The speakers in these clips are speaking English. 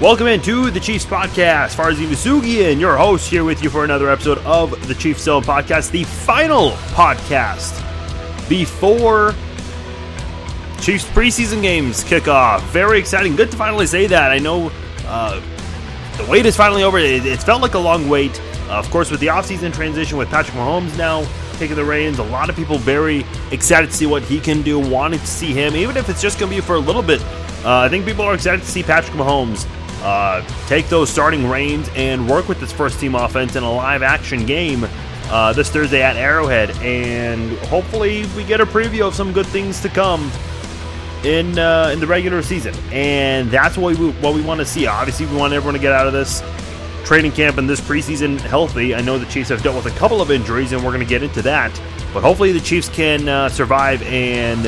Welcome into the Chiefs Podcast. Farzin Vousoughian, your host, here with you for another episode of the Chiefs Zone Podcast, the final podcast before Chiefs preseason games kick off. Very exciting. Good to finally say that. I know uh, the wait is finally over. It, it's felt like a long wait. Uh, of course, with the offseason transition with Patrick Mahomes now taking the reins, a lot of people very excited to see what he can do, wanting to see him, even if it's just going to be for a little bit. Uh, I think people are excited to see Patrick Mahomes uh, take those starting reins and work with this first team offense in a live action game uh, this Thursday at Arrowhead. And hopefully, we get a preview of some good things to come in uh, in the regular season. And that's what we what we want to see. Obviously, we want everyone to get out of this training camp and this preseason healthy. I know the Chiefs have dealt with a couple of injuries, and we're going to get into that. But hopefully, the Chiefs can uh, survive and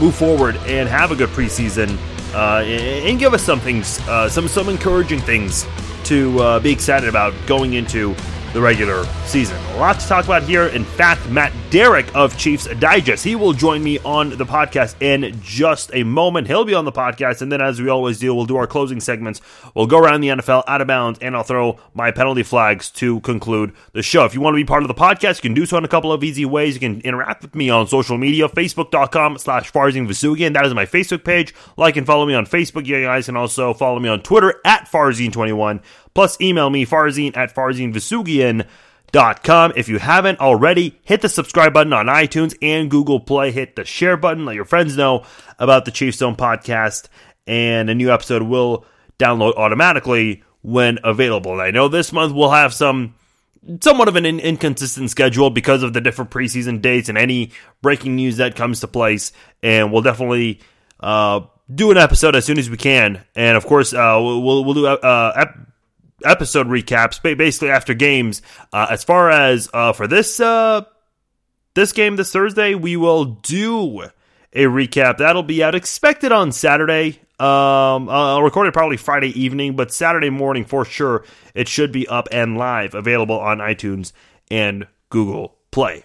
move forward and have a good preseason uh, and give us some things, uh, some some encouraging things to uh, be excited about going into the regular season. A lot to talk about here. In fact, Matt Derrick of Chiefs Digest, he will join me on the podcast in just a moment. He'll be on the podcast, and then as we always do, we'll do our closing segments. We'll go around the NFL out of bounds, and I'll throw my penalty flags to conclude the show. If you want to be part of the podcast, you can do so in a couple of easy ways. You can interact with me on social media, facebook.com slash Farzin Vousoughian. That is my Facebook page. Like and follow me on Facebook. You guys can also follow me on Twitter at Farzin21. Plus, email me, farzin at farzinvousoughian.com. If you haven't already, hit the subscribe button on iTunes and Google Play. Hit the share button. Let your friends know about the Chief Zone podcast. And a new episode will download automatically when available. And I know this month we'll have some somewhat of an in- inconsistent schedule because of the different preseason dates and any breaking news that comes to place. And we'll definitely uh, do an episode as soon as we can. And of course, uh, we'll, we'll do uh, ep- episode recaps basically after games. Uh, as far as uh, for this uh, this game this Thursday, we will do a recap. That'll be out expected on Saturday. Um, I'll record it probably Friday evening, but Saturday morning for sure. It should be up and live, available on iTunes and Google Play.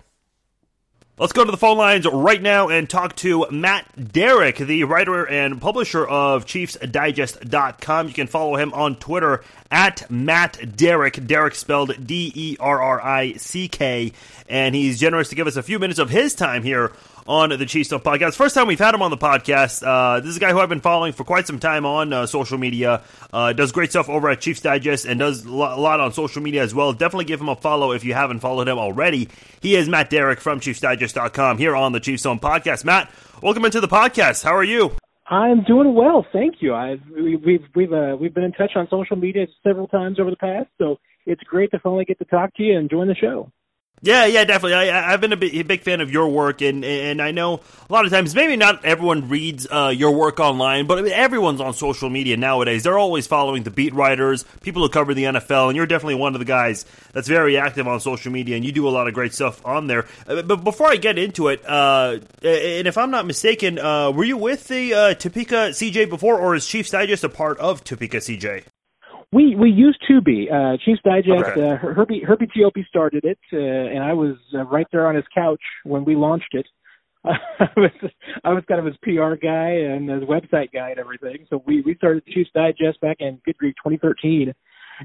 Let's go to the phone lines right now and talk to Matt Derrick, the writer and publisher of ChiefsDigest.com. You can follow him on Twitter at Matt Derrick, Derrick spelled D E R R I C K. And he's generous to give us a few minutes of his time here on the Chiefs Zone podcast. First time we've had him on the podcast. Uh, this is a guy who I've been following for quite some time on uh, social media. Uh, does great stuff over at Chiefs Digest and does a lot on social media as well. Definitely give him a follow if you haven't followed him already. He is Matt Derrick from ChiefsDigest.com here on the Chiefs Zone podcast. Matt, welcome into the podcast. How are you? I'm doing well, thank you. I've we, we've we've uh, we've been in touch on social media several times over the past, so it's great to finally get to talk to you and join the show. Yeah, yeah, definitely. I, have been a, big, a big fan of your work, and and I know a lot of times maybe not everyone reads uh, your work online, but I mean, everyone's on social media nowadays. They're always following the beat writers, people who cover the NFL, and you're definitely one of the guys that's very active on social media, and you do a lot of great stuff on there. Uh, but before I get into it, uh, and if I'm not mistaken, uh, were you with the uh, Topeka CJ before, or is Chiefs Digest a part of Topeka CJ? We we used to be uh, Chiefs Digest. Okay. Uh, Herbie Herbie Teope started it, uh, and I was uh, right there on his couch when we launched it. I was I was kind of his PR guy and his website guy and everything. So we we started Chiefs Digest back in good grief 2013,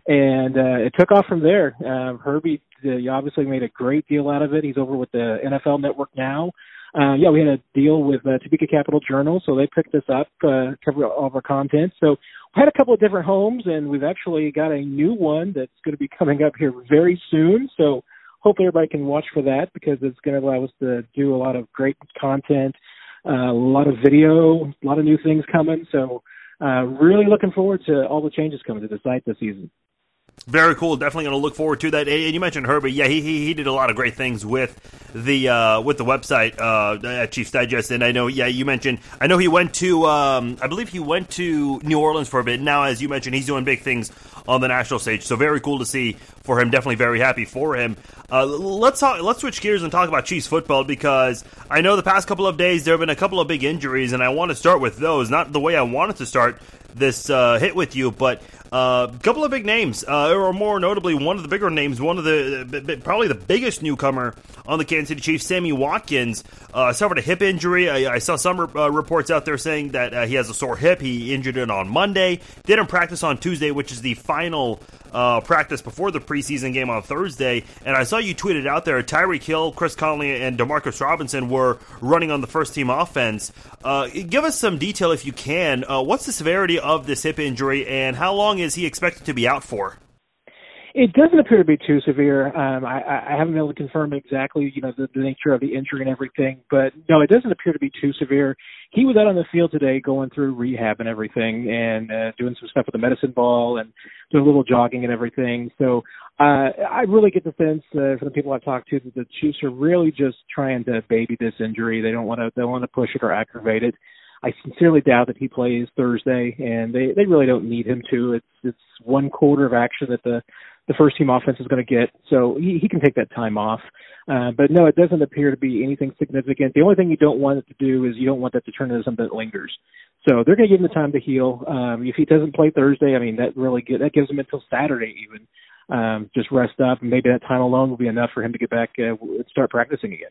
and uh, it took off from there. Uh, Herbie uh, obviously made a great deal out of it. He's over with the NFL Network now. Uh, yeah, we had a deal with uh, Topeka Capital Journal, so they picked us up, uh, cover all of our content. So we had a couple of different homes, and we've actually got a new one that's going to be coming up here very soon. So hopefully everybody can watch for that because it's going to allow us to do a lot of great content, uh, a lot of video, a lot of new things coming. So uh, really looking forward to all the changes coming to the site this season. Very cool. Definitely going to look forward to that. And you mentioned Herbie. Yeah, he, he, he did a lot of great things with the uh, with the website uh, at Chiefs Digest. And I know, yeah, you mentioned. I know he went to. Um, I believe he went to New Orleans for a bit. Now, as you mentioned, he's doing big things on the national stage. So very cool to see for him. Definitely very happy for him. Uh, let's talk, let's switch gears and talk about Chiefs football because I know the past couple of days there have been a couple of big injuries, and I want to start with those. Not the way I wanted to start this uh, hit with you, but a uh, couple of big names, uh, or more notably, one of the bigger names, one of the probably the biggest newcomer on the Kansas City Chiefs, Sammy Watkins, uh, suffered a hip injury. I, I saw some uh, reports out there saying that uh, he has a sore hip. He injured it on Monday, didn't practice on Tuesday, which is the final uh, practice before the preseason game on Thursday. And I saw you tweeted out there Tyreek Hill, Chris Conley, and Demarcus Robinson were running on the first team offense. Give us some detail if you can. What's the severity of this hip injury, and how long is he expected to be out for? It doesn't appear to be too severe. Um, I, I haven't been able to confirm exactly, you know, the, the nature of the injury and everything, but no, it doesn't appear to be too severe. He was out on the field today, going through rehab and everything, and uh, doing some stuff with the medicine ball and doing a little jogging and everything. So uh, I really get the sense uh, from the people I've talked to that the Chiefs are really just trying to baby this injury. They don't want to, they want to push it or aggravate it. I sincerely doubt that he plays Thursday, and they they really don't need him to. It's it's one quarter of action that the the first team offense is going to get, so he he can take that time off. Uh, but no, it doesn't appear to be anything significant. The only thing you don't want it to do is you don't want that to turn into something that lingers. So they're going to give him the time to heal. Um, if he doesn't play Thursday, I mean that really get, that gives him until Saturday even. Um, just rest up, and maybe that time alone will be enough for him to get back uh, and start practicing again.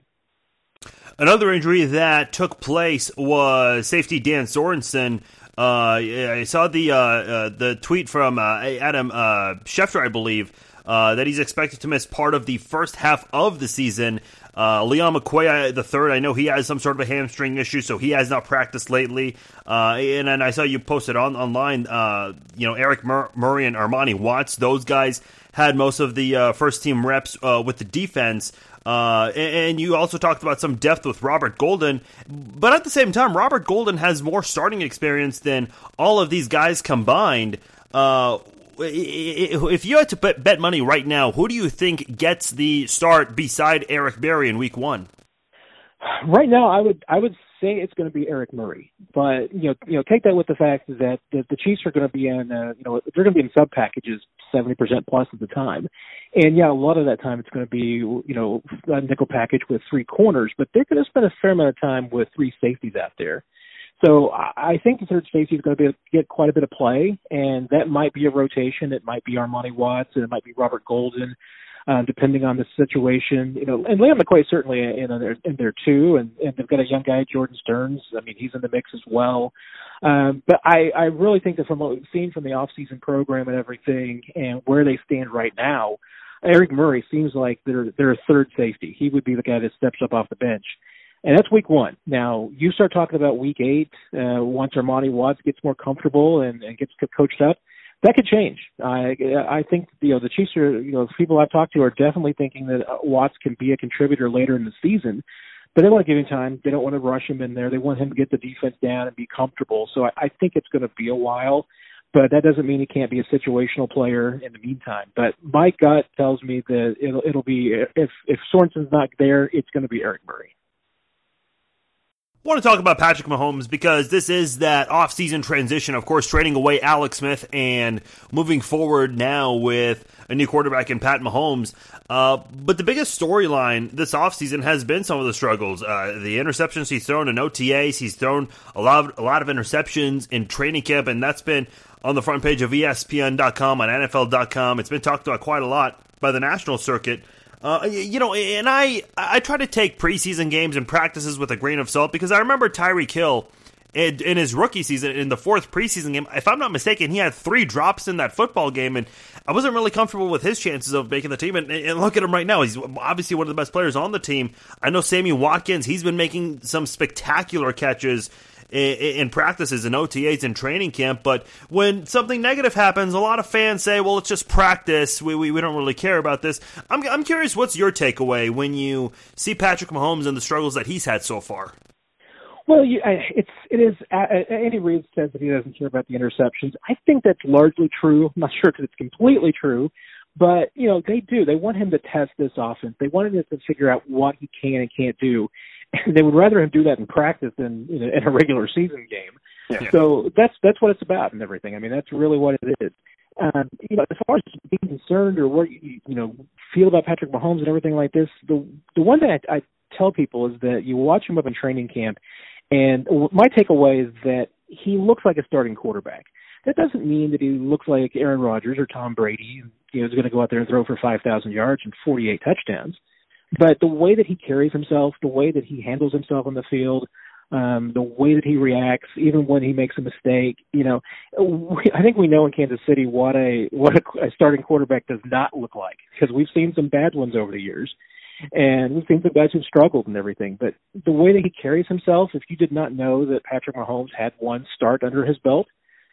Another injury that took place was safety Dan Sorensen. Uh, I saw the uh, uh, the tweet from uh, Adam uh, Schefter, I believe, uh, that he's expected to miss part of the first half of the season. Uh, Leon McQuay, the third, I know he has some sort of a hamstring issue, so he has not practiced lately. and then I saw you posted on online, you know, Eric Mur- Murray and Armani Watts, those guys had most of the first team reps with the defense. Uh, and you also talked about some depth with Robert Golden, but at the same time, Robert Golden has more starting experience than all of these guys combined. Uh, if you had to bet money right now, who do you think gets the start beside Eric Berry in Week One? Right now, I would I would say it's going to be Eric Murray, but you know you know take that with the fact that the, the Chiefs are going to be in uh, you know they're going to be in sub packages seventy percent plus of the time, and yeah, a lot of that time it's going to be you know a nickel package with three corners, but they're going to spend a fair amount of time with three safeties out there. So I think the third safety is going to be, get quite a bit of play, and that might be a rotation. It might be Armani Watts, and it might be Robert Golden uh, depending on the situation. You know, and Leon McQuay certainly in in there too, and, and they've got a young guy, Jordan Sterns. I mean, he's in the mix as well. Um, but I, I really think that from what we've seen from the off-season program and everything, and where they stand right now, Eric Murray seems like they're they're a third safety. He would be the guy that steps up off the bench. And that's week one. Now you start talking about week eight, uh, once Armani Watts gets more comfortable and, and gets coached up that could change. I I think you know the Chiefs are you know people I've talked to are definitely thinking that Watts can be a contributor later in the season, but they want to give him time. They don't want to rush him in there. They want him to get the defense down and be comfortable. So I, I think it's going to be a while, but that doesn't mean he can't be a situational player in the meantime. But my gut tells me that it'll it'll be if if Sorensen's not there, it's going to be Eric Murray. Want to talk about Patrick Mahomes because this is that offseason transition, of course, trading away Alex Smith and moving forward now with a new quarterback in Pat Mahomes. Uh, but the biggest storyline this offseason has been some of the struggles. Uh, the interceptions he's thrown in OTAs, he's thrown a lot, of, a lot of interceptions in training camp, and that's been on the front page of ESPN.com, on NFL.com. It's been talked about quite a lot by the national circuit. Uh, you know, and I I try to take preseason games and practices with a grain of salt because I remember Tyreek Hill in, in his rookie season in the fourth preseason game. If I'm not mistaken, he had three drops in that football game, and I wasn't really comfortable with his chances of making the team. And, and look at him right now; he's obviously one of the best players on the team. I know Sammy Watkins; he's been making some spectacular catches in, practices and OTAs and training camp. But when something negative happens, a lot of fans say, well, it's just practice. We, we, we don't really care about this. I'm, I'm curious, what's your takeaway when you see Patrick Mahomes and the struggles that he's had so far? Well, you, I, it's it is. Uh, Andy Reid says that he doesn't care about the interceptions. I think that's largely true. I'm not sure if it's completely true, but you know they do. They want him to test this offense. They wanted him to figure out what he can and can't do they would rather him do that in practice than you know, in a regular season game. Yeah. So that's that's what it's about and everything. I mean, that's really what it is. Um, you know, as far as being concerned or what you, you know feel about Patrick Mahomes and everything like this, the the one thing I, I tell people is that you watch him up in training camp, and my takeaway is that he looks like a starting quarterback. That doesn't mean that he looks like Aaron Rodgers or Tom Brady, and you know, is going to go out there and throw for 5,000 yards and 48 touchdowns. But the way that he carries himself, the way that he handles himself on the field, um, the way that he reacts, even when he makes a mistake, you know, we, I think we know in Kansas City what a what a, a starting quarterback does not look like because we've seen some bad ones over the years, and we've seen some guys who've struggled and everything. But the way that he carries himself, if you did not know that Patrick Mahomes had one start under his belt,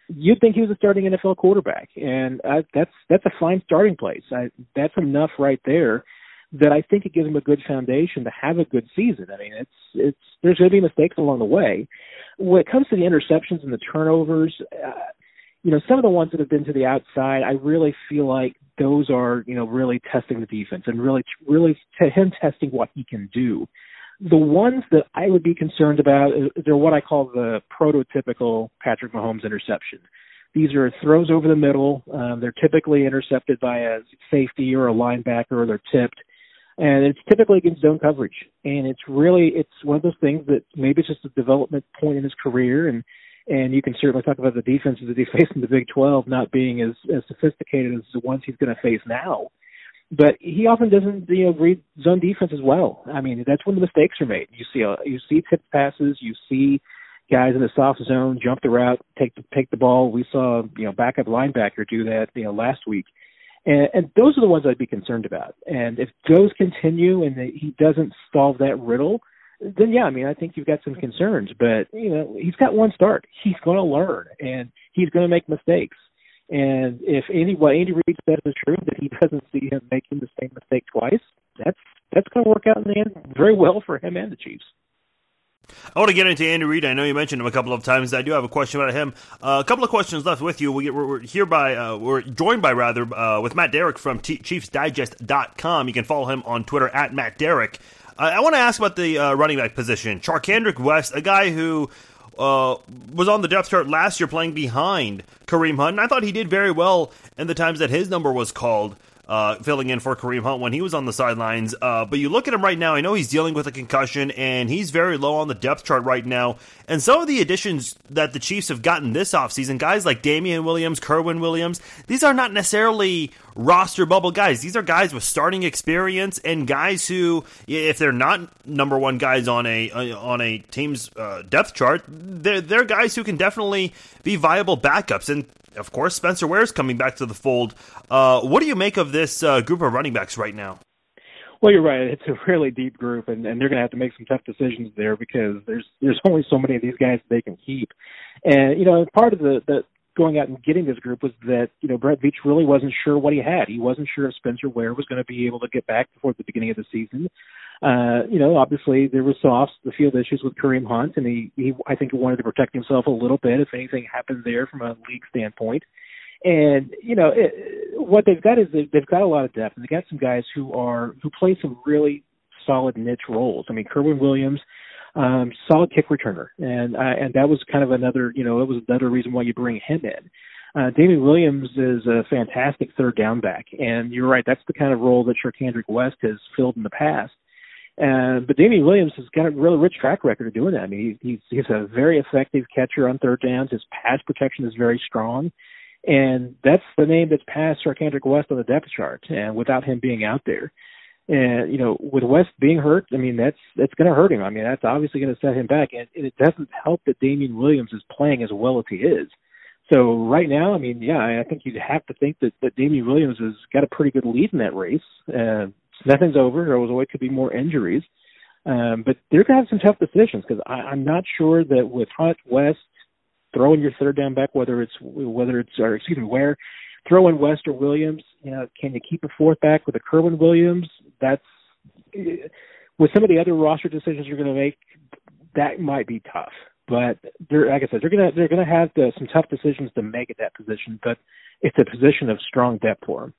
you'd think he was a starting NFL quarterback, and I, that's that's a fine starting place. I, that's enough right there that I think it gives him a good foundation to have a good season. I mean, it's it's there's going to be mistakes along the way. When it comes to the interceptions and the turnovers, uh, you know, some of the ones that have been to the outside, I really feel like those are you know really testing the defense and really really to him testing what he can do. The ones that I would be concerned about, they're what I call the prototypical Patrick Mahomes interception. These are throws over the middle. Um, they're typically intercepted by a safety or a linebacker, or they're tipped, and it's typically against zone coverage. And it's really it's one of those things that maybe it's just a development point in his career, and and you can certainly talk about the defenses that he faced in the Big 12 not being as as sophisticated as the ones he's going to face now but he often doesn't you know read zone defense as well. I mean, that's when the mistakes are made. You see, uh, you see tip passes, you see guys in the soft zone jump the route, take the take the ball. We saw you know backup linebacker do that you know last week, and, and those are the ones I'd be concerned about. And if those continue and the, he doesn't solve that riddle, then yeah, I mean, I think you've got some concerns. But you know, he's got one start. He's going to learn, and he's going to make mistakes. And if Andy, what Andy Reid says is true, that he doesn't see him making the same mistake twice, that's that's going to work out in the end very well for him and the Chiefs. I want to get into Andy Reid. I know you mentioned him a couple of times. I do have a question about him. Uh, a couple of questions left with you. We are we're here by uh, we're joined by rather uh, with Matt Derrick from T- ChiefsDigest.com. You can follow him on Twitter at Matt Derrick. I want to ask about the uh, running back position. Charcandrick West, a guy who uh, was on the depth chart last year playing behind Kareem Hunt. And I thought he did very well in the times that his number was called uh, filling in for Kareem Hunt when he was on the sidelines. Uh, but you look at him right now, I know he's dealing with a concussion and he's very low on the depth chart right now. And some of the additions that the Chiefs have gotten this offseason, guys like Damien Williams, Kerwynn Williams, these are not necessarily roster bubble guys. These are guys with starting experience and guys who, if they're not number one guys on a on a team's uh, depth chart, they're, they're guys who can definitely be viable backups. And of course, Spencer Ware is coming back to the fold. Uh, what do you make of this uh, group of running backs right now? Well, you're right. It's a really deep group, and, and they're going to have to make some tough decisions there because there's there's only so many of these guys they can keep. And you know, part of the the going out and getting this group was that you know Brett Veach really wasn't sure what he had. He wasn't sure if Spencer Ware was going to be able to get back before the beginning of the season. Uh, you know, obviously there was off the field issues with Kareem Hunt, and he, he I think he wanted to protect himself a little bit if anything happened there from a league standpoint. And you know it, what they've got is they've, they've got a lot of depth, and they got some guys who are who play some really solid niche roles. I mean, Kerwynn Williams, um, solid kick returner, and uh, and that was kind of another you know it was another reason why you bring him in. Uh, Damien Williams is a fantastic third down back, and you're right, that's the kind of role that Charcandrick West has filled in the past. Uh, but Damien Williams has got a really rich track record of doing that. I mean, he's he's a very effective catcher on third downs. His pass protection is very strong, and that's the name that's passed Charcandrick West on the depth chart. And without him being out there, and you know, with West being hurt, I mean, that's that's going to hurt him. I mean, that's obviously going to set him back, and, and it doesn't help that Damien Williams is playing as well as he is. So right now, I mean, yeah, I think you'd have to think that that Damien Williams has got a pretty good lead in that race. Uh, nothing's over. There was always could be more injuries. Um, but they're going to have some tough decisions because I'm not sure that with Hunt West throwing your third down back, whether it's whether it's or excuse me, where throwing West or Williams, you know, can you keep a fourth back with a Kerwynn Williams? That's with some of the other roster decisions you're going to make, that might be tough. But they're like I said, they're gonna they're gonna have to, some tough decisions to make at that position. But it's a position of strong depth for them.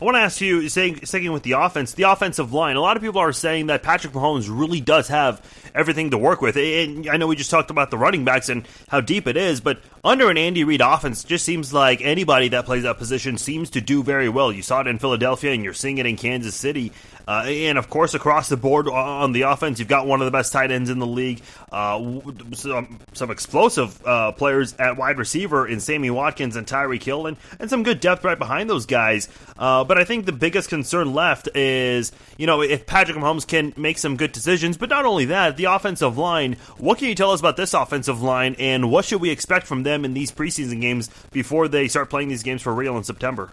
I want to ask you, saying, sticking with the offense, the offensive line. A lot of people are saying that Patrick Mahomes really does have everything to work with. And I know we just talked about the running backs and how deep it is, but under an Andy Reid offense, just seems like anybody that plays that position seems to do very well. You saw it in Philadelphia, and you're seeing it in Kansas City. Uh, and of course, across the board on the offense, you've got one of the best tight ends in the league. Uh, some, some explosive uh, players at wide receiver in Sammy Watkins and Tyreek Hill, and, and some good depth right behind those guys. Uh, but I think the biggest concern left is, you know, if Patrick Mahomes can make some good decisions, but not only that, the offensive line. What can you tell us about this offensive line, and what should we expect from them in these preseason games before they start playing these games for real in September?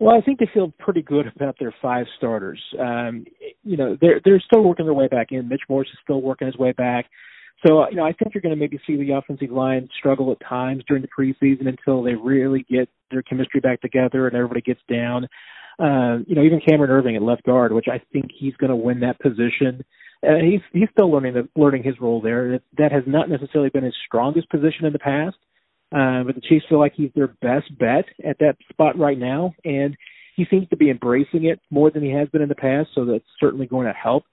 Well, I think they feel pretty good about their five starters. Um, you know, they're they're still working their way back in. Mitch Morse is still working his way back. So, you know, I think you're going to maybe see the offensive line struggle at times during the preseason until they really get their chemistry back together and everybody gets down. Uh, you know, even Cameron Erving at left guard, which I think he's going to win that position. Uh, he's he's still learning the, learning his role there. That has not necessarily been his strongest position in the past. Uh, but the Chiefs feel like he's their best bet at that spot right now, and he seems to be embracing it more than he has been in the past. So that's certainly going to help.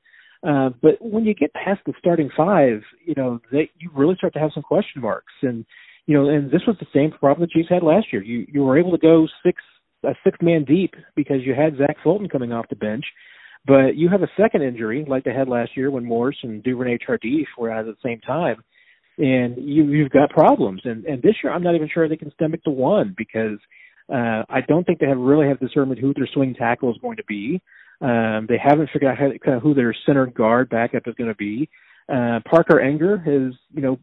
Uh, but when you get past the starting five, you know they, you really start to have some question marks, and you know, and this was the same problem the Chiefs had last year. You you were able to go six a six man deep because you had Zach Fulton coming off the bench, but you have a second injury like they had last year when Morse and Duvernay Tardif were out at the same time and you you've got problems. And and this year, I'm not even sure they can stomach the one because uh, I don't think they have really have discerned who their swing tackle is going to be. Um, they haven't figured out how, kind of who their center guard backup is going to be. Uh, Parker Ehinger has, you know,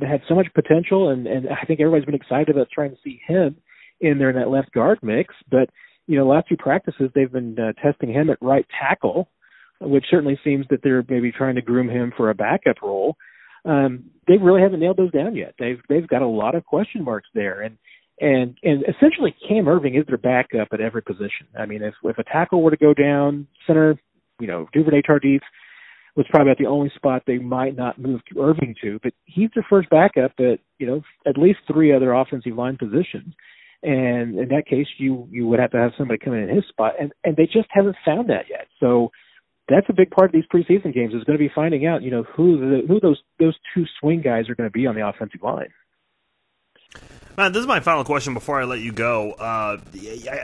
had so much potential, and and I think everybody's been excited about trying to see him in there in that left guard mix. But you know, last two practices they've been uh, testing him at right tackle, which certainly seems that they're maybe trying to groom him for a backup role um, they really haven't nailed those down yet. They've they've got a lot of question marks there, and and and essentially Cam Erving is their backup at every position. I mean, if if a tackle were to go down, center, you know, Duvernay Tardif was probably at the only spot they might not move Erving to, but he's their first backup at you know at least three other offensive line positions. And in that case, you you would have to have somebody come in in his spot, and and they just haven't found that yet. So that's a big part of these preseason games is going to be finding out, you know, who the, who those those two swing guys are going to be on the offensive line. Man, this is my final question before I let you go. Uh,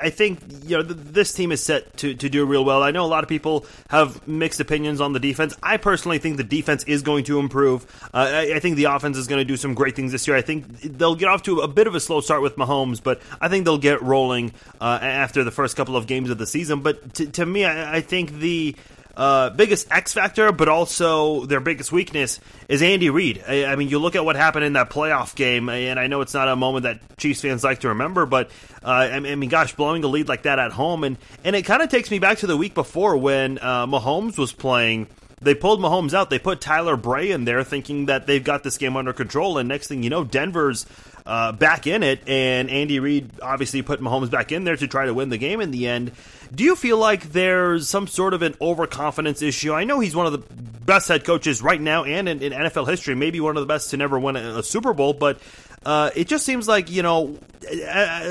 I think you know this team is set to, to do real well. I know a lot of people have mixed opinions on the defense. I personally think the defense is going to improve. Uh, I, I, think the offense is going to do some great things this year. I think they'll get off to a bit of a slow start with Mahomes, but I think they'll get rolling uh, after the first couple of games of the season. But to, to me, I, I think the uh, biggest X factor, but also their biggest weakness is Andy Reid. I, I, mean, you look at what happened in that playoff game, and I know it's not a moment that Chiefs fans like to remember, but uh, I, mean, gosh, blowing a lead like that at home, and and it kind of takes me back to the week before when uh, Mahomes was playing. They pulled Mahomes out. They put Tyler Bray in there, thinking that they've got this game under control. And next thing you know, Denver's uh, back in it, and Andy Reid obviously put Mahomes back in there to try to win the game in the end. Do you feel like there's some sort of an overconfidence issue? I know he's one of the best head coaches right now and in, in NFL history, maybe one of the best to never win a, a Super Bowl, but uh, it just seems like, you know,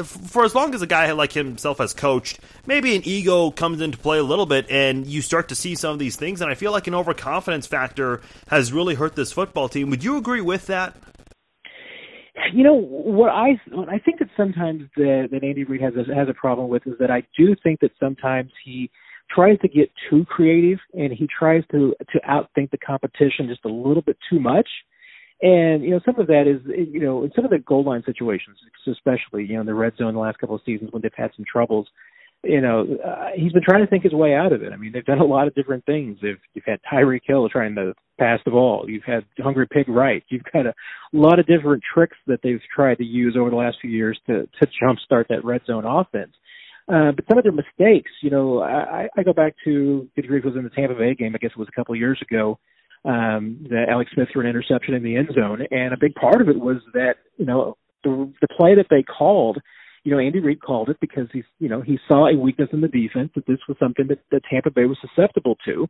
for as long as a guy like himself has coached, maybe an ego comes into play a little bit and you start to see some of these things. And I feel like an overconfidence factor has really hurt this football team. Would you agree with that? You know what I what I think that sometimes that, that Andy Reid has a, has a problem with is that I do think that sometimes he tries to get too creative and he tries to to outthink the competition just a little bit too much. And you know some of that is you know in some of the goal line situations, especially you know in the red zone the last couple of seasons when they've had some troubles you know, uh, he's been trying to think his way out of it. I mean, they've done a lot of different things. They've, you've had Tyreek Hill trying to pass the ball. You've had Hungry Pig Right. You've got a lot of different tricks that they've tried to use over the last few years to to jumpstart that red zone offense. Uh, but some of their mistakes, you know, I, I go back to Good Grief was in the Tampa Bay game. I guess it was a couple of years ago. Um, that Alex Smith threw an interception in the end zone, and a big part of it was that you know the the play that they called you know, Andy Reid called it because he's, you know, he saw a weakness in the defense that this was something that, that Tampa Bay was susceptible to,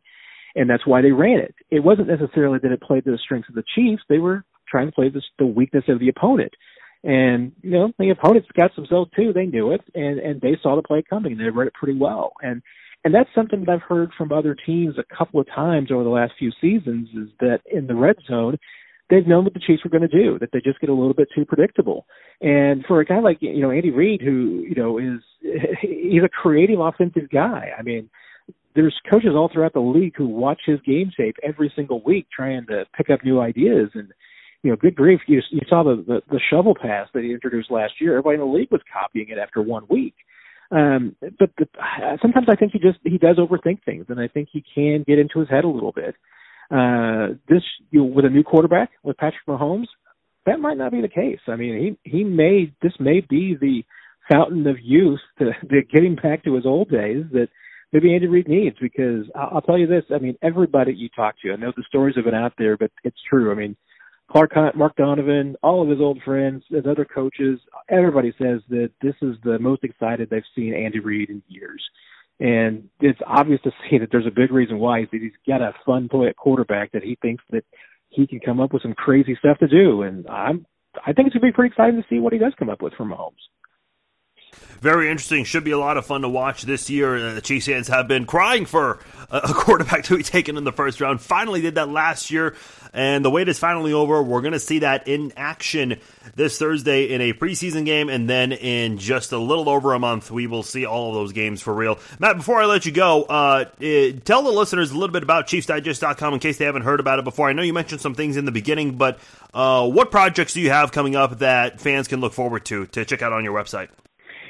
and that's why they ran it. It wasn't necessarily that it played to the strengths of the Chiefs; they were trying to play this, the weakness of the opponent. And you know, the opponents got themselves too. They knew it, and and they saw the play coming. and They read it pretty well, and and that's something that I've heard from other teams a couple of times over the last few seasons. Is that in the red zone, they've known what the Chiefs were going to do, that they just get a little bit too predictable. And for a guy like you know Andy Reid, who you know is he's a creative offensive guy. I mean, there's coaches all throughout the league who watch his game tape every single week, trying to pick up new ideas. And you know, good grief, you you saw the the, the shovel pass that he introduced last year. Everybody in the league was copying it after one week. Um, but the, sometimes I think he just he does overthink things, and I think he can get into his head a little bit. Uh, this you know, with a new quarterback with Patrick Mahomes, that might not be the case. I mean, he he may this may be the fountain of youth to, to get him back to his old days that maybe Andy Reid needs. Because I'll, I'll tell you this: I mean, everybody you talk to, I know the stories have been out there, but it's true. I mean, Clark Hunt, Mark Donovan, all of his old friends, his other coaches, everybody says that this is the most excited they've seen Andy Reid in years. And it's obvious to see that there's a big reason why he's got a fun play at quarterback that he thinks that he can come up with some crazy stuff to do. And I'm, I think it's gonna be pretty exciting to see what he does come up with from Mahomes. Very interesting. Should be a lot of fun to watch this year. Uh, the Chiefs fans have been crying for a, quarterback to be taken in the first round. Finally did that last year, and the wait is finally over. We're going to see that in action this Thursday in a preseason game, and then in just a little over a month, we will see all of those games for real. Matt, before I let you go, uh, uh, tell the listeners a little bit about ChiefsDigest.com in case they haven't heard about it before. I know you mentioned some things in the beginning, but uh, what projects do you have coming up that fans can look forward to to check out on your website?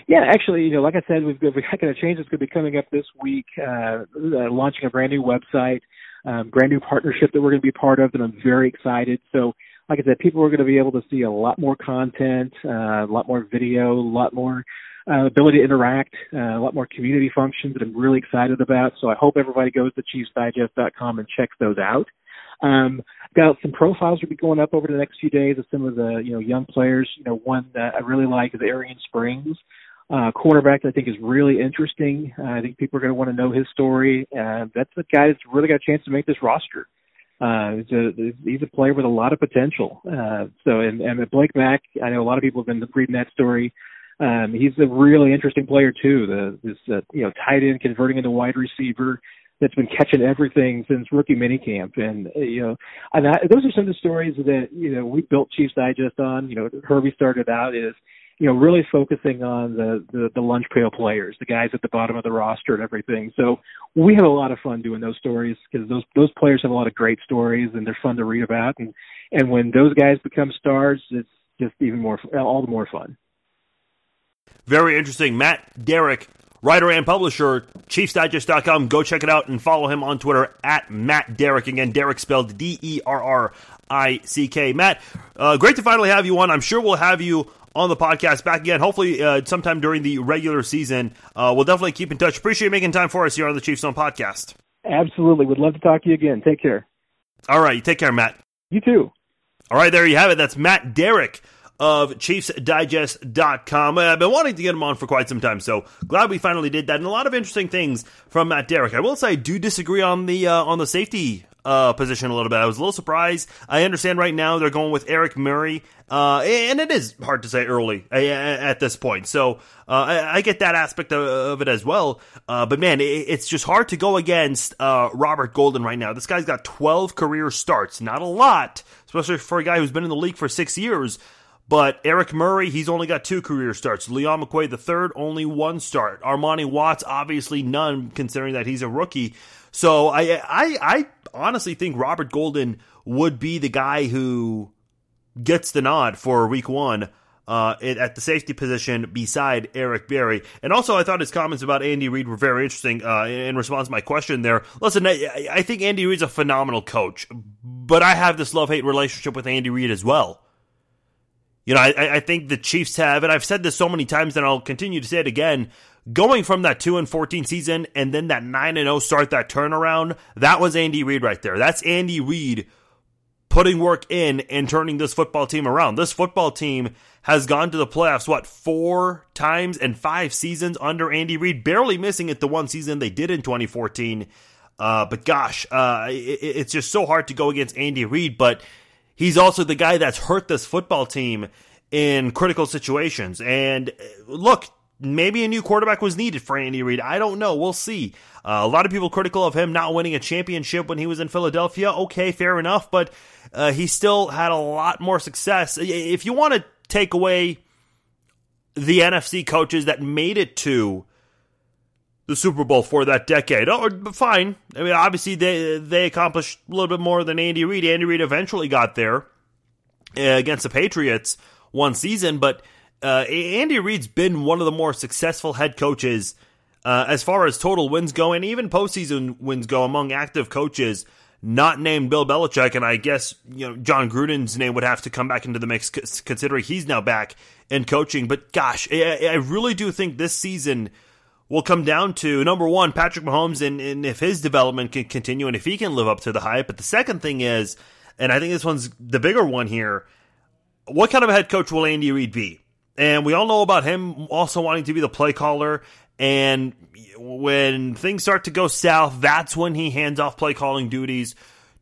Yeah, actually, you know, like I said, we've got, a change that's going to be coming up this week, uh, uh, launching a brand new website, um, brand new partnership that we're going to be part of, and I'm very excited. So, like I said, people are going to be able to see a lot more content, uh, a lot more video, a lot more uh, ability to interact, uh, a lot more community functions that I'm really excited about. So I hope everybody goes to ChiefsDigest.com and checks those out. Um, got some profiles will be going up over the next few days of some of the you know young players. You know, one that I really like is Arrion Springs uh, cornerback I think is really interesting. Uh, I think people are going to want to know his story. Uh, that's a guy that's really got a chance to make this roster. Uh, he's a, he's a player with a lot of potential. Uh, so, and, and Blake Mack, I know a lot of people have been reading that story. Um, he's a really interesting player too. The this uh, you know tight end converting into wide receiver that's been catching everything since rookie minicamp. And uh, you know, and I, those are some of the stories that you know we built Chiefs Digest on. You know, Herbie started out is you know, really focusing on the, the, the lunch pail players, the guys at the bottom of the roster and everything. So we have a lot of fun doing those stories because those those players have a lot of great stories and they're fun to read about. And and when those guys become stars, it's just even more all the more fun. Very interesting, Matt Derrick. Writer and publisher, ChiefsDigest.com. Go check it out and follow him on Twitter at Matt Derrick. Again, Derrick spelled D E R R I C K. Matt, uh, great to finally have you on. I'm sure we'll have you on the podcast back again, hopefully uh, sometime during the regular season. Uh, we'll definitely keep in touch. Appreciate you making time for us here on the Chiefs Zone podcast. Absolutely. Would love to talk to you again. Take care. All right. You take care, Matt. You too. All right. There you have it. That's Matt Derrick of ChiefsDigest.com. I've been wanting to get him on for quite some time, so glad we finally did that. And a lot of interesting things from Matt Derrick. I will say I do disagree on the uh, on the safety uh, position a little bit. I was a little surprised. I understand right now they're going with Eric Murray, uh, and it is hard to say early at this point. So uh, I, I, get that aspect of, of it as well. Uh, but man, it, it's just hard to go against uh, Robert Golden right now. This guy's got 12 career starts, not a lot, especially for a guy who's been in the league for six years. But Eric Murray, he's only got two career starts. Leon McQuay, the third, only one start. Armani Watts, obviously none, considering that he's a rookie. So I, I, I honestly think Robert Golden would be the guy who gets the nod for week one. Uh, at the safety position beside Eric Berry. And also, I thought his comments about Andy Reid were very interesting uh, in response to my question there. Listen, I, think Andy Reid's a phenomenal coach, but I have this love hate relationship with Andy Reid as well. You know, I, I think the Chiefs have, and I've said this so many times, and I'll continue to say it again going from that 2 and 14 season and then that 9 and 0 start, that turnaround, that was Andy Reid right there. That's Andy Reid putting work in and turning this football team around. This football team has gone to the playoffs, what, four times and five seasons under Andy Reid, barely missing it the one season they did in 2014. Uh, but gosh, uh, it, it's just so hard to go against Andy Reid, but he's also the guy that's hurt this football team in critical situations. And uh, look, maybe a new quarterback was needed for Andy Reid. I don't know. We'll see. Uh, a lot of people critical of him not winning a championship when he was in Philadelphia. Okay, fair enough, but uh, he still had a lot more success. If you want to take away the NFC coaches that made it to the Super Bowl for that decade. Oh, fine. I mean, obviously they they accomplished a little bit more than Andy Reid. Andy Reid eventually got there uh, against the Patriots one season, but uh, Andy Reid's been one of the more successful head coaches uh, as far as total wins go, and even postseason wins go among active coaches not named Bill Belichick, and I guess you know Jon Gruden's name would have to come back into the mix considering he's now back in coaching. But gosh, I, I really do think this season will come down to number one, Patrick Mahomes, and, and if his development can continue and if he can live up to the hype. But the second thing is, and I think this one's the bigger one here, what kind of a head coach will Andy Reid be? And we all know about him also wanting to be the play caller. And when things start to go south, that's when he hands off play calling duties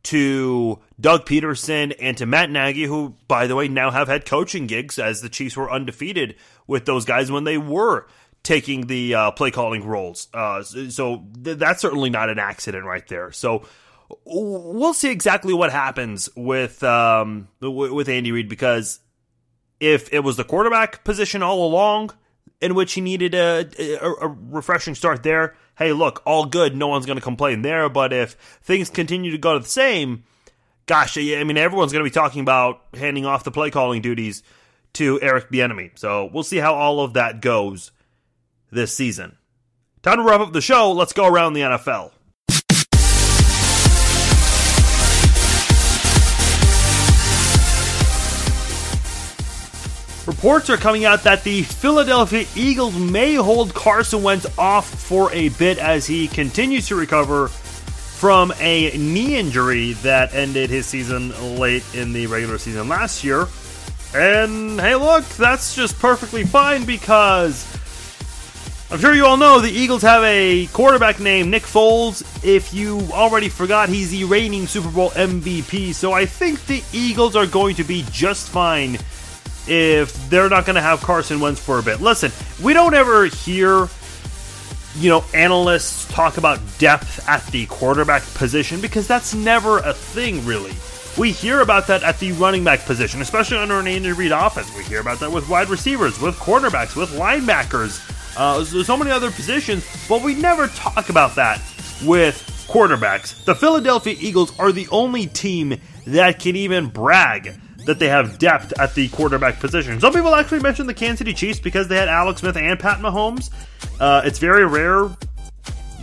to Doug Pederson and to Matt Nagy, who, by the way, now have head coaching gigs as the Chiefs were undefeated with those guys when they were taking the uh, play calling roles. Uh, so th- that's certainly not an accident right there. So we'll see exactly what happens with um, with Andy Reid because if it was the quarterback position all along, in which he needed a, a, a refreshing start there, hey, look, all good. No one's going to complain there. But if things continue to go the same, gosh, I mean, everyone's going to be talking about handing off the play calling duties to Eric Bieniemy. So we'll see how all of that goes this season. Time to wrap up the show. Let's go around the NFL. Reports are coming out that the Philadelphia Eagles may hold Carson Wentz off for a bit as he continues to recover from a knee injury that ended his season late in the regular season last year. And hey, look, that's just perfectly fine because I'm sure you all know the Eagles have a quarterback named Nick Foles. If you already forgot, he's the reigning Super Bowl MVP. So I think the Eagles are going to be just fine if they're not going to have Carson Wentz for a bit. Listen, we don't ever hear, you know, analysts talk about depth at the quarterback position because that's never a thing, really. We hear about that at the running back position, especially under an Andy Reid offense. We hear about that with wide receivers, with quarterbacks, with linebackers, uh, so, so many other positions, but we never talk about that with quarterbacks. The Philadelphia Eagles are the only team that can even brag that they have depth at the quarterback position. Some people actually mentioned the Kansas City Chiefs because they had Alex Smith and Pat Mahomes. Uh, it's very rare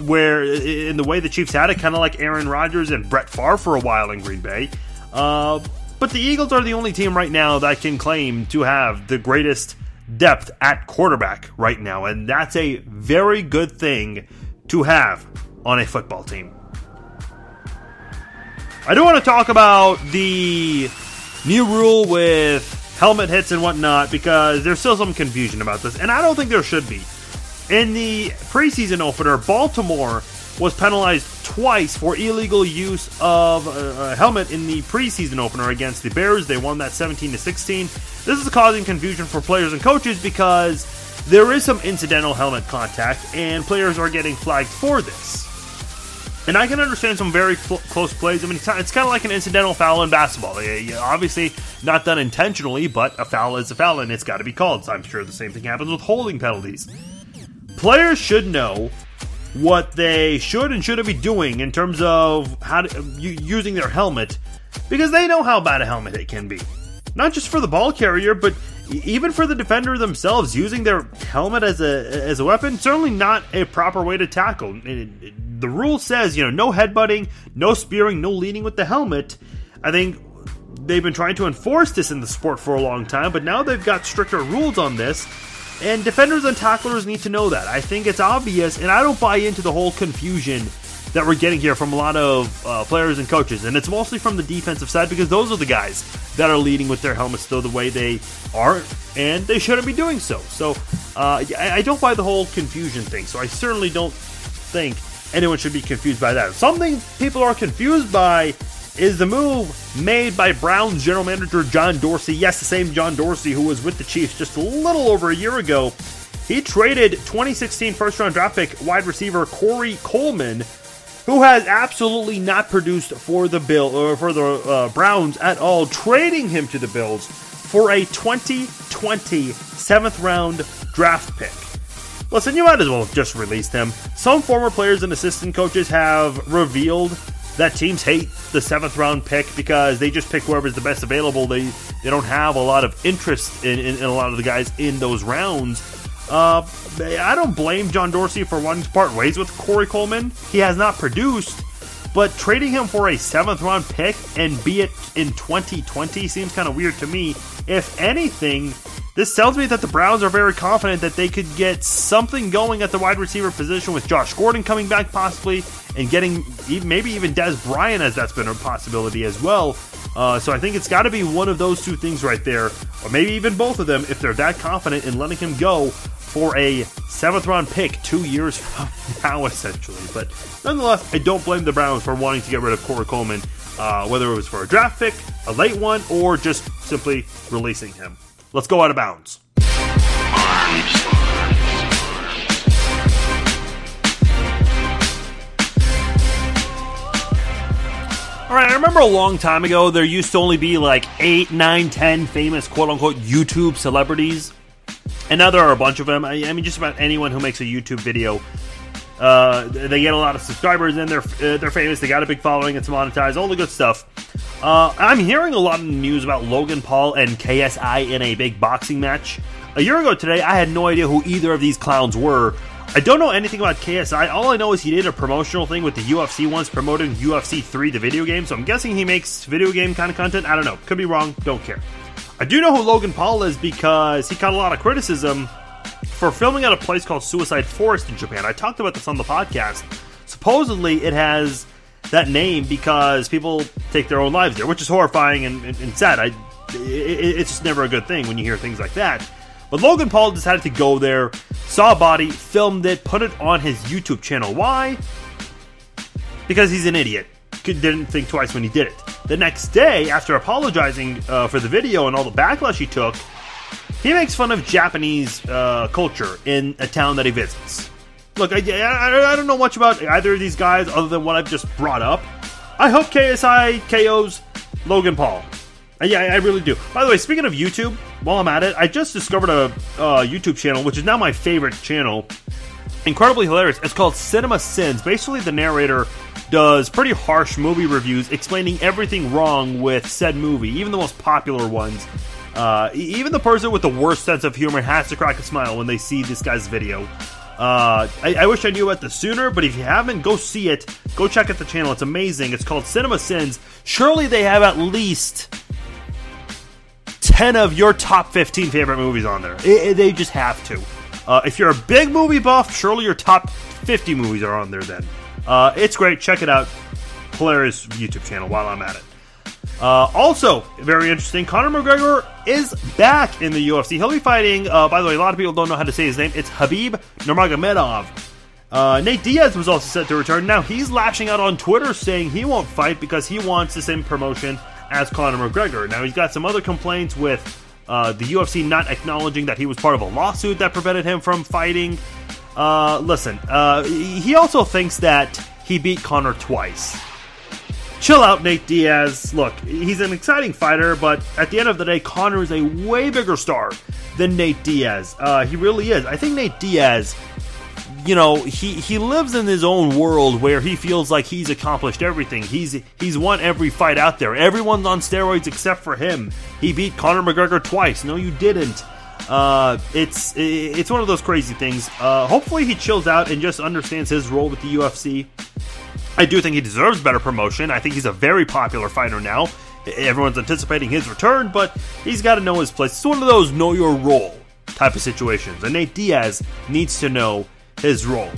where in the way the Chiefs had it, kind of like Aaron Rodgers and Brett Favre for a while in Green Bay. Uh, but the Eagles are the only team right now that can claim to have the greatest depth at quarterback right now, and that's a very good thing to have on a football team. I do want to talk about the new rule with helmet hits and whatnot because there's still some confusion about this, and I don't think there should be. In the preseason opener, Baltimore was penalized twice for illegal use of uh, a helmet in the preseason opener against the Bears. They won that 17 to 16. This is causing confusion for players and coaches because there is some incidental helmet contact, and players are getting flagged for this. And I can understand some very cl- close plays. I mean, it's, it's kind of like an incidental foul in basketball. Obviously, not done intentionally, but a foul is a foul, and it's got to be called. So I'm sure the same thing happens with holding penalties. Players should know what they should and shouldn't be doing in terms of how to, using their helmet, because they know how bad a helmet it can be. Not just for the ball carrier, but even for the defender themselves, using their helmet as a as a weapon, certainly not a proper way to tackle. The rule says, you know, no headbutting, no spearing, no leading with the helmet. I think they've been trying to enforce this in the sport for a long time, but now they've got stricter rules on this. And defenders and tacklers need to know that. I think it's obvious, and I don't buy into the whole confusion that we're getting here from a lot of uh, players and coaches, and it's mostly from the defensive side because those are the guys that are leading with their helmets though the way they are, and they shouldn't be doing so. So uh, I, I don't buy the whole confusion thing. So I certainly don't think anyone should be confused by that. Something people are confused by is the move made by Browns general manager John Dorsey. Yes, the same John Dorsey who was with the Chiefs just a little over a year ago. He traded 2016 first round draft pick wide receiver Corey Coleman who has absolutely not produced for the Bill or for the uh, Browns at all, trading him to the Bills for a 2020 seventh round draft pick. listen, you might as well have just released him. Some former players and assistant coaches have revealed that teams hate the seventh round pick because they just pick whoever's the best available. They they don't have a lot of interest in, in, in a lot of the guys in those rounds. Uh, I don't blame John Dorsey for wanting to part ways with Corey Coleman. He has not produced, but trading him for a seventh round pick and be it in 2020 seems kind of weird to me. If anything, this tells me that the Browns are very confident that they could get something going at the wide receiver position with Josh Gordon coming back possibly and getting maybe even Dez Bryant as that's been a possibility as well. Uh, so I think it's got to be one of those two things right there, or maybe even both of them if they're that confident in letting him go for a seventh round pick two years from now, essentially. But nonetheless, I don't blame the Browns for wanting to get rid of Corey Coleman, uh, whether it was for a draft pick, a late one, or just simply releasing him. Let's go out of bounds. All right, I remember a long time ago there used to only be like eight, nine, ten famous quote unquote YouTube celebrities. And now there are a bunch of them. I, I mean, just about anyone who makes a YouTube video, uh, they get a lot of subscribers and they're uh, they're famous. They got a big following. It's monetized. All the good stuff. Uh, I'm hearing a lot of news about Logan Paul and KSI in a big boxing match. A year ago today, I had no idea who either of these clowns were I don't know anything about KSI. All I know is he did a promotional thing with the UFC once promoting UFC 3, the video game. So I'm guessing he makes video game kind of content. I don't know. Could be wrong. Don't care. I do know who Logan Paul is because he got a lot of criticism for filming at a place called Suicide Forest in Japan. I talked about this on the podcast. Supposedly, it has that name because people take their own lives there, which is horrifying and, and, and sad. I, it, it's just never a good thing when you hear things like that. But Logan Paul decided to go there, saw a body, filmed it, put it on his YouTube channel. Why? Because he's an idiot. Didn't think twice when he did it. The next day, after apologizing uh, for the video and all the backlash he took, he makes fun of Japanese uh, culture in a town that he visits. Look, I, I, I, don't know much about either of these guys other than what I've just brought up. I hope KSI KOs Logan Paul. Uh, yeah, I really do. By the way, speaking of YouTube, while I'm at it, I just discovered a uh, YouTube channel, which is now my favorite channel. Incredibly hilarious. It's called Cinema Sins. Basically, the narrator does pretty harsh movie reviews explaining everything wrong with said movie, even the most popular ones. Uh, even the person with the worst sense of humor has to crack a smile when they see this guy's video. Uh, I, I, wish I knew about this sooner, but if you haven't, go see it. Go check out the channel. It's amazing. It's called Cinema Sins. Surely they have at least 10 of your top 15 favorite movies on there. It, it, they just have to. Uh, if you're a big movie buff, surely your top 50 movies are on there then. Uh, it's great. Check it out. Hilarious YouTube channel while I'm at it. Uh, also, very interesting, Conor McGregor is back in the UFC. He'll be fighting, uh, by the way, a lot of people don't know how to say his name. It's Habib Nurmagomedov. Uh, Nate Diaz was also set to return. Now, he's lashing out on Twitter saying he won't fight because he wants the same promotion as Conor McGregor. Now, he's got some other complaints with uh, the UFC not acknowledging that he was part of a lawsuit that prevented him from fighting. Uh, listen, uh, he also thinks that he beat Conor twice. Chill out, Nate Diaz. Look, he's an exciting fighter, but at the end of the day, Conor is a way bigger star than Nate Diaz. Uh, he really is. I think Nate Diaz you know, he, he lives in his own world where he feels like he's accomplished everything. He's he's won every fight out there. Everyone's on steroids except for him. He beat Conor McGregor twice. No, you didn't. Uh, it's it's one of those crazy things. Uh, hopefully, he chills out and just understands his role with the UFC. I do think he deserves better promotion. I think he's a very popular fighter now. Everyone's anticipating his return, but he's got to know his place. It's one of those know your role type of situations. And Nate Diaz needs to know his role.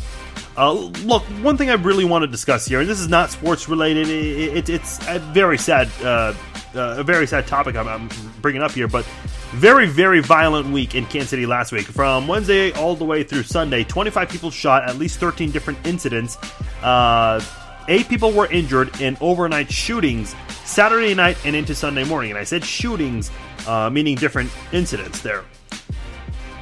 Uh, look, one thing I really want to discuss here, and this is not sports related. It, it, it's a very sad, uh, uh, a very sad topic I'm, I'm, bringing up here, but very, very violent week in Kansas City last week. From Wednesday all the way through Sunday, 25 people shot, at least 13 different incidents. Uh, eight people were injured in overnight shootings Saturday night and into Sunday morning. And I said shootings, uh, meaning different incidents there.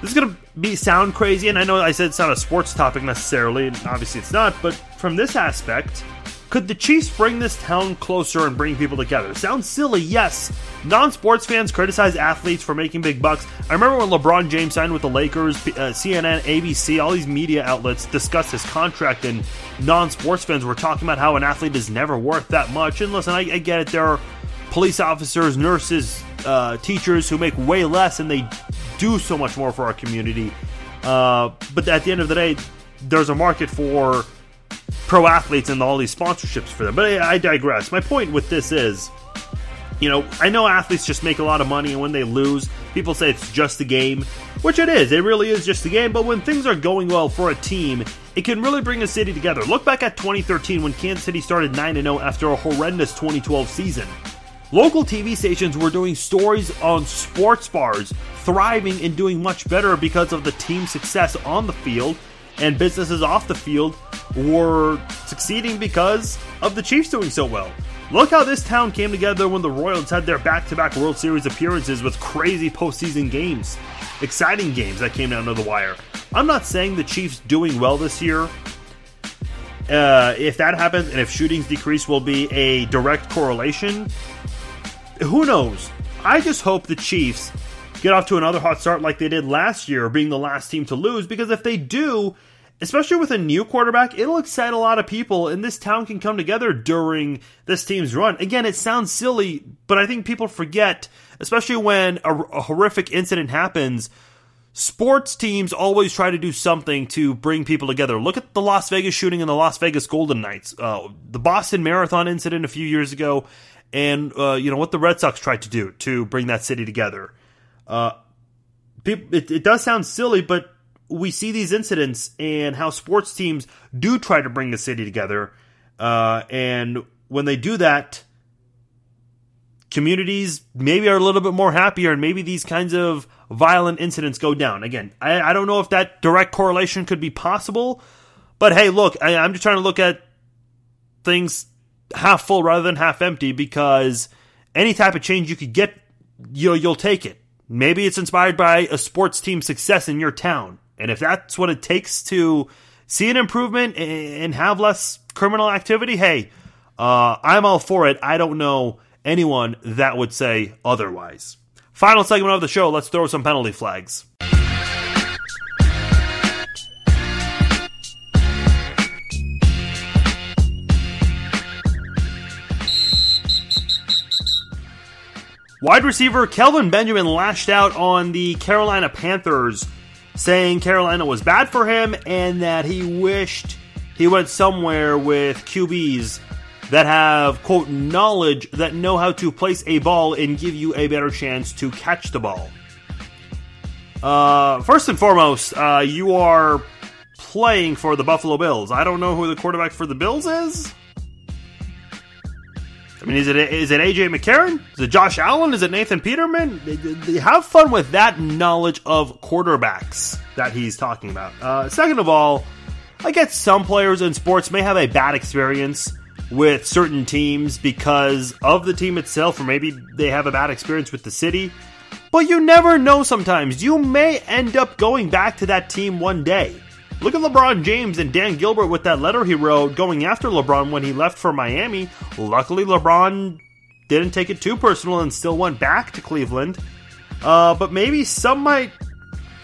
This is going to be sound crazy, and I know I said it's not a sports topic necessarily, and obviously it's not, but from this aspect, Could the Chiefs bring this town closer and bring people together? Sounds silly, yes. Non sports fans criticize athletes for making big bucks. I remember when LeBron James signed with the Lakers, uh, CNN, ABC, all these media outlets discussed his contract, and non sports fans were talking about how an athlete is never worth that much. And listen, I, I get it. There are police officers, nurses, uh, teachers who make way less, and they do so much more for our community. Uh, but at the end of the day, there's a market for pro athletes and all these sponsorships for them. But I, I digress. My point with this is, you know, I know athletes just make a lot of money, and when they lose, people say it's just a game, which it is. It really is just a game. But when things are going well for a team, it can really bring a city together. Look back at 2013 when Kansas City started 9 0 after a horrendous 2012 season. Local TV stations were doing stories on sports bars thriving and doing much better because of the team's success on the field and businesses off the field were succeeding because of the Chiefs doing so well. Look how this town came together when the Royals had their back to back World Series appearances with crazy postseason games, exciting games that came down to the wire. I'm not saying the Chiefs doing well this year. Uh, if that happens and if shootings decrease will be a direct correlation, who knows? I just hope the Chiefs get off to another hot start like they did last year, being the last team to lose, because if they do, especially with a new quarterback, it'll excite a lot of people, and this town can come together during this team's run. Again, it sounds silly, but I think people forget, especially when a, a horrific incident happens. Sports teams always try to do something to bring people together. Look at the Las Vegas shooting and the Las Vegas Golden Knights, uh, the Boston Marathon incident a few years ago, and uh, you know what the Red Sox tried to do to bring that city together. Uh, it, it does sound silly, but we see these incidents and how sports teams do try to bring the city together. Uh, and when they do that, communities maybe are a little bit more happier, and maybe these kinds of violent incidents go down. Again, I, I don't know if that direct correlation could be possible, but hey, look, I, I'm just trying to look at things half full rather than half empty because any type of change you could get, you'll, you'll take it. Maybe it's inspired by a sports team success in your town. And if that's what it takes to see an improvement and have less criminal activity, hey, uh, I'm all for it. I don't know anyone that would say otherwise. Final segment of the show, let's throw some penalty flags. Wide receiver Kelvin Benjamin lashed out on the Carolina Panthers, saying Carolina was bad for him and that he wished he went somewhere with QBs that have, quote, knowledge that know how to place a ball and give you a better chance to catch the ball. Uh, first and foremost, uh, you are playing for the Buffalo Bills. I don't know who the quarterback for the Bills is. Mean, is it is it AJ McCarron? Is it Josh Allen? Is it Nathan Peterman? Have fun with that knowledge of quarterbacks that he's talking about. Uh, second of all, I guess some players in sports may have a bad experience with certain teams because of the team itself, or maybe they have a bad experience with the city. But you never know sometimes. You may end up going back to that team one day. Look at LeBron James and Dan Gilbert with that letter he wrote going after LeBron when he left for Miami. Luckily, LeBron didn't take it too personal and still went back to Cleveland. Uh, but maybe some might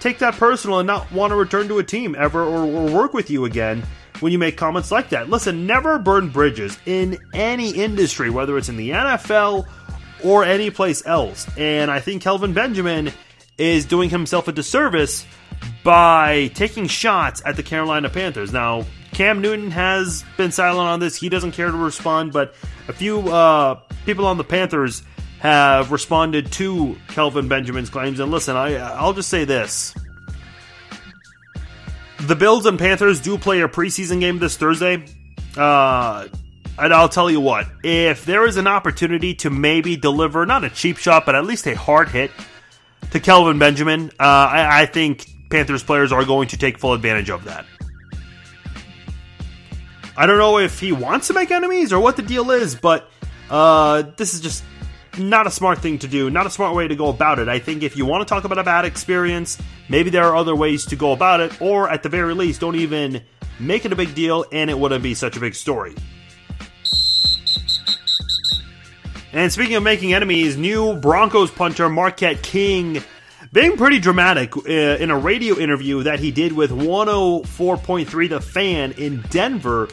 take that personal and not want to return to a team ever or, or work with you again when you make comments like that. Listen, never burn bridges in any industry, whether it's in the NFL or any place else. And I think Kelvin Benjamin is doing himself a disservice by taking shots at the Carolina Panthers. Now, Cam Newton has been silent on this. He doesn't care to respond, but a few uh, people on the Panthers have responded to Kelvin Benjamin's claims. And listen, I, I'll just say this. The Bills and Panthers do play a preseason game this Thursday. Uh, and I'll tell you what, if there is an opportunity to maybe deliver, not a cheap shot, but at least a hard hit to Kelvin Benjamin, uh, I, I think Panthers players are going to take full advantage of that. I don't know if he wants to make enemies or what the deal is, but uh, this is just not a smart thing to do, not a smart way to go about it. I think if you want to talk about a bad experience, maybe there are other ways to go about it, or at the very least, don't even make it a big deal and it wouldn't be such a big story. And speaking of making enemies, new Broncos punter Marquette King being pretty dramatic uh, in a radio interview that he did with 104.3 The Fan in Denver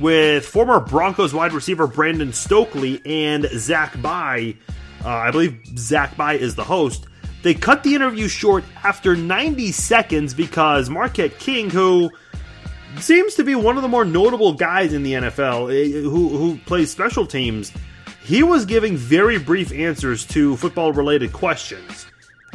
with former Broncos wide receiver Brandon Stokley and Zach Bye. Uh, I believe Zach Bye is the host. They cut the interview short after 90 seconds because Marquette King, who seems to be one of the more notable guys in the NFL, eh, who, who plays special teams, he was giving very brief answers to football related questions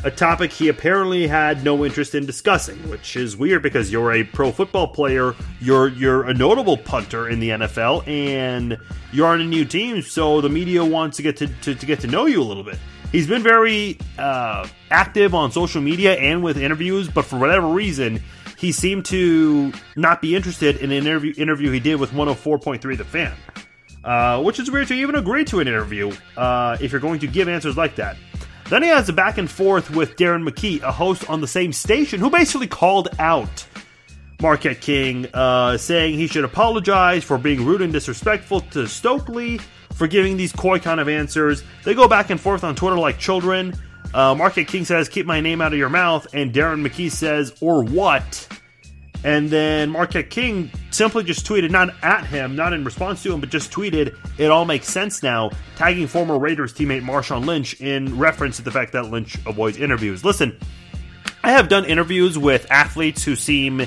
a topic he apparently had no interest in discussing, which is weird because you're a pro football player, you're you're a notable punter in the NFL, and you're on a new team, so the media wants to get to, to, to get to know you a little bit. He's been very uh, active on social media and with interviews, but for whatever reason, he seemed to not be interested in an interview interview he did with 104.3 The Fan. Uh, which is weird to even agree to an interview uh, if you're going to give answers like that. Then he has a back and forth with Darren McKee, a host on the same station, who basically called out Marquette King, uh, saying he should apologize for being rude and disrespectful to Stokley for giving these coy kind of answers. They go back and forth on Twitter like children. Uh, Marquette King says, Keep my name out of your mouth. And Darren McKee says, Or what? And then Marquette King simply just tweeted, not at him, not in response to him, but just tweeted, It all makes sense now, tagging former Raiders teammate Marshawn Lynch in reference to the fact that Lynch avoids interviews. Listen, I have done interviews with athletes who seem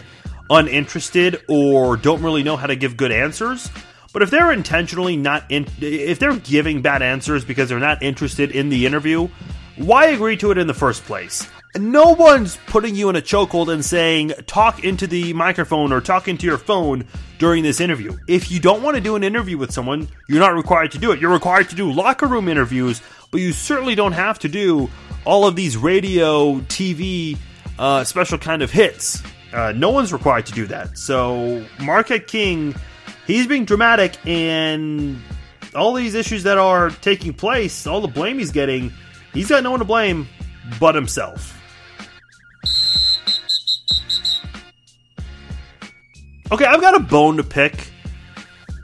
uninterested or don't really know how to give good answers. But if they're intentionally not in, if they're giving bad answers because they're not interested in the interview, why agree to it in the first place? No one's putting you in a chokehold and saying, talk into the microphone or talk into your phone during this interview. If you don't want to do an interview with someone, you're not required to do it. You're required to do locker room interviews, but you certainly don't have to do all of these radio, TV, uh, special kind of hits. Uh, no one's required to do that. So, Marquette King, he's being dramatic, and all these issues that are taking place, all the blame he's getting, he's got no one to blame but himself. Okay, I've got a bone to pick.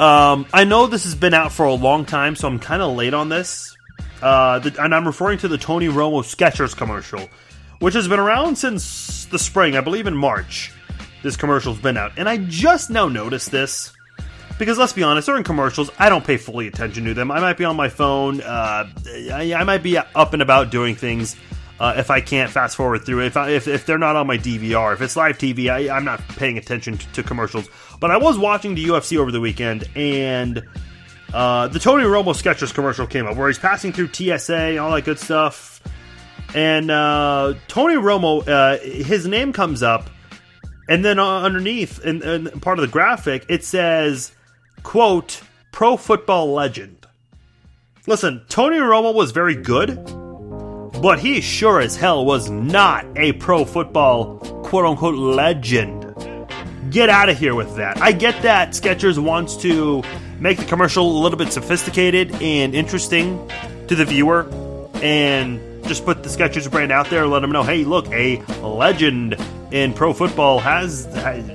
Um, I know this has been out for a long time, so I'm kind of late on this. Uh, the, and I'm referring to the Tony Romo Skechers commercial, which has been around since the spring, I believe in March. This commercial's been out, and I just now noticed this because let's be honest, during commercials, I don't pay fully attention to them. I might be on my phone, uh, I, I might be up and about doing things uh, if I can't fast forward through. If, I, if, if they're not on my DVR, if it's live TV, I, am not paying attention to, to, commercials. But I was watching the UFC over the weekend, and uh, the Tony Romo Skechers commercial came up where he's passing through TSA, and all that good stuff. And uh, Tony Romo, uh, his name comes up, and then underneath, in, in part of the graphic, it says, quote, pro football legend. Listen, Tony Romo was very good but he sure as hell was not a pro football quote unquote legend. Get out of here with that. I get that Skechers wants to make the commercial a little bit sophisticated and interesting to the viewer and just put the Skechers brand out there and let them know, hey, look, a legend in pro football has,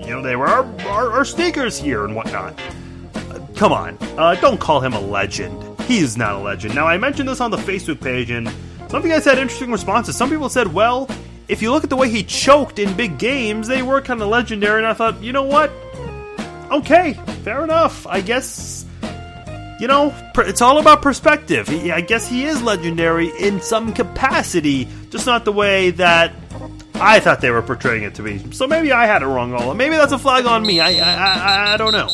you know, they were our, our, sneakers here and whatnot. Come on, uh, don't call him a legend. He's not a legend. Now, I mentioned this on the Facebook page, and some of you guys had interesting responses. Some people said, well, if you look at the way he choked in big games, they were kind of legendary. And I thought, you know what? Okay, fair enough. I guess, you know, it's all about perspective. I guess he is legendary in some capacity, just not the way that I thought they were portraying it to be. So maybe I had it wrong all. Maybe that's a flag on me. I I, I, I don't know.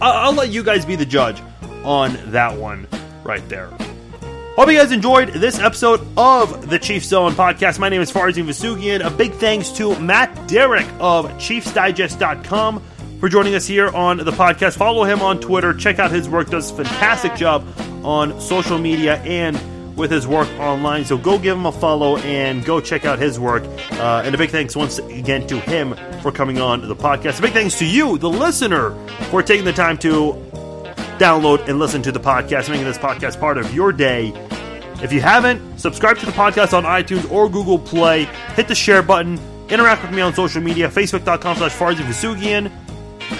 I'll, I'll let you guys be the judge on that one right there. Hope you guys enjoyed this episode of the Chiefs Zone podcast. My name is Farzin Vousoughian. A big thanks to Matt Derrick of ChiefsDigest.com for joining us here on the podcast. Follow him on Twitter. Check out his work. Does a fantastic job on social media and with his work online. So go give him a follow and go check out his work. Uh, and a big thanks once again to him for coming on the podcast. A big thanks to you, the listener, for taking the time to download and listen to the podcast, making this podcast part of your day. If you haven't, subscribe to the podcast on iTunes or Google Play. Hit the share button. Interact with me on social media, facebook.com slash Farzin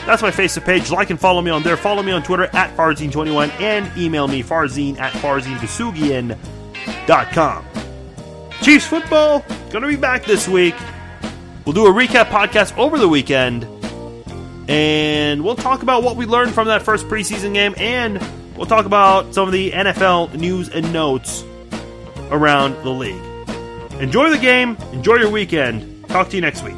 That's my Facebook page. Like and follow me on there. Follow me on Twitter at Farzin21 and email me farzin at farzinvousoughian.com. Chiefs football going to be back this week. We'll do a recap podcast over the weekend. And we'll talk about what we learned from that first preseason game. And we'll talk about some of the NFL news and notes around the league. Enjoy the game. Enjoy your weekend. Talk to you next week.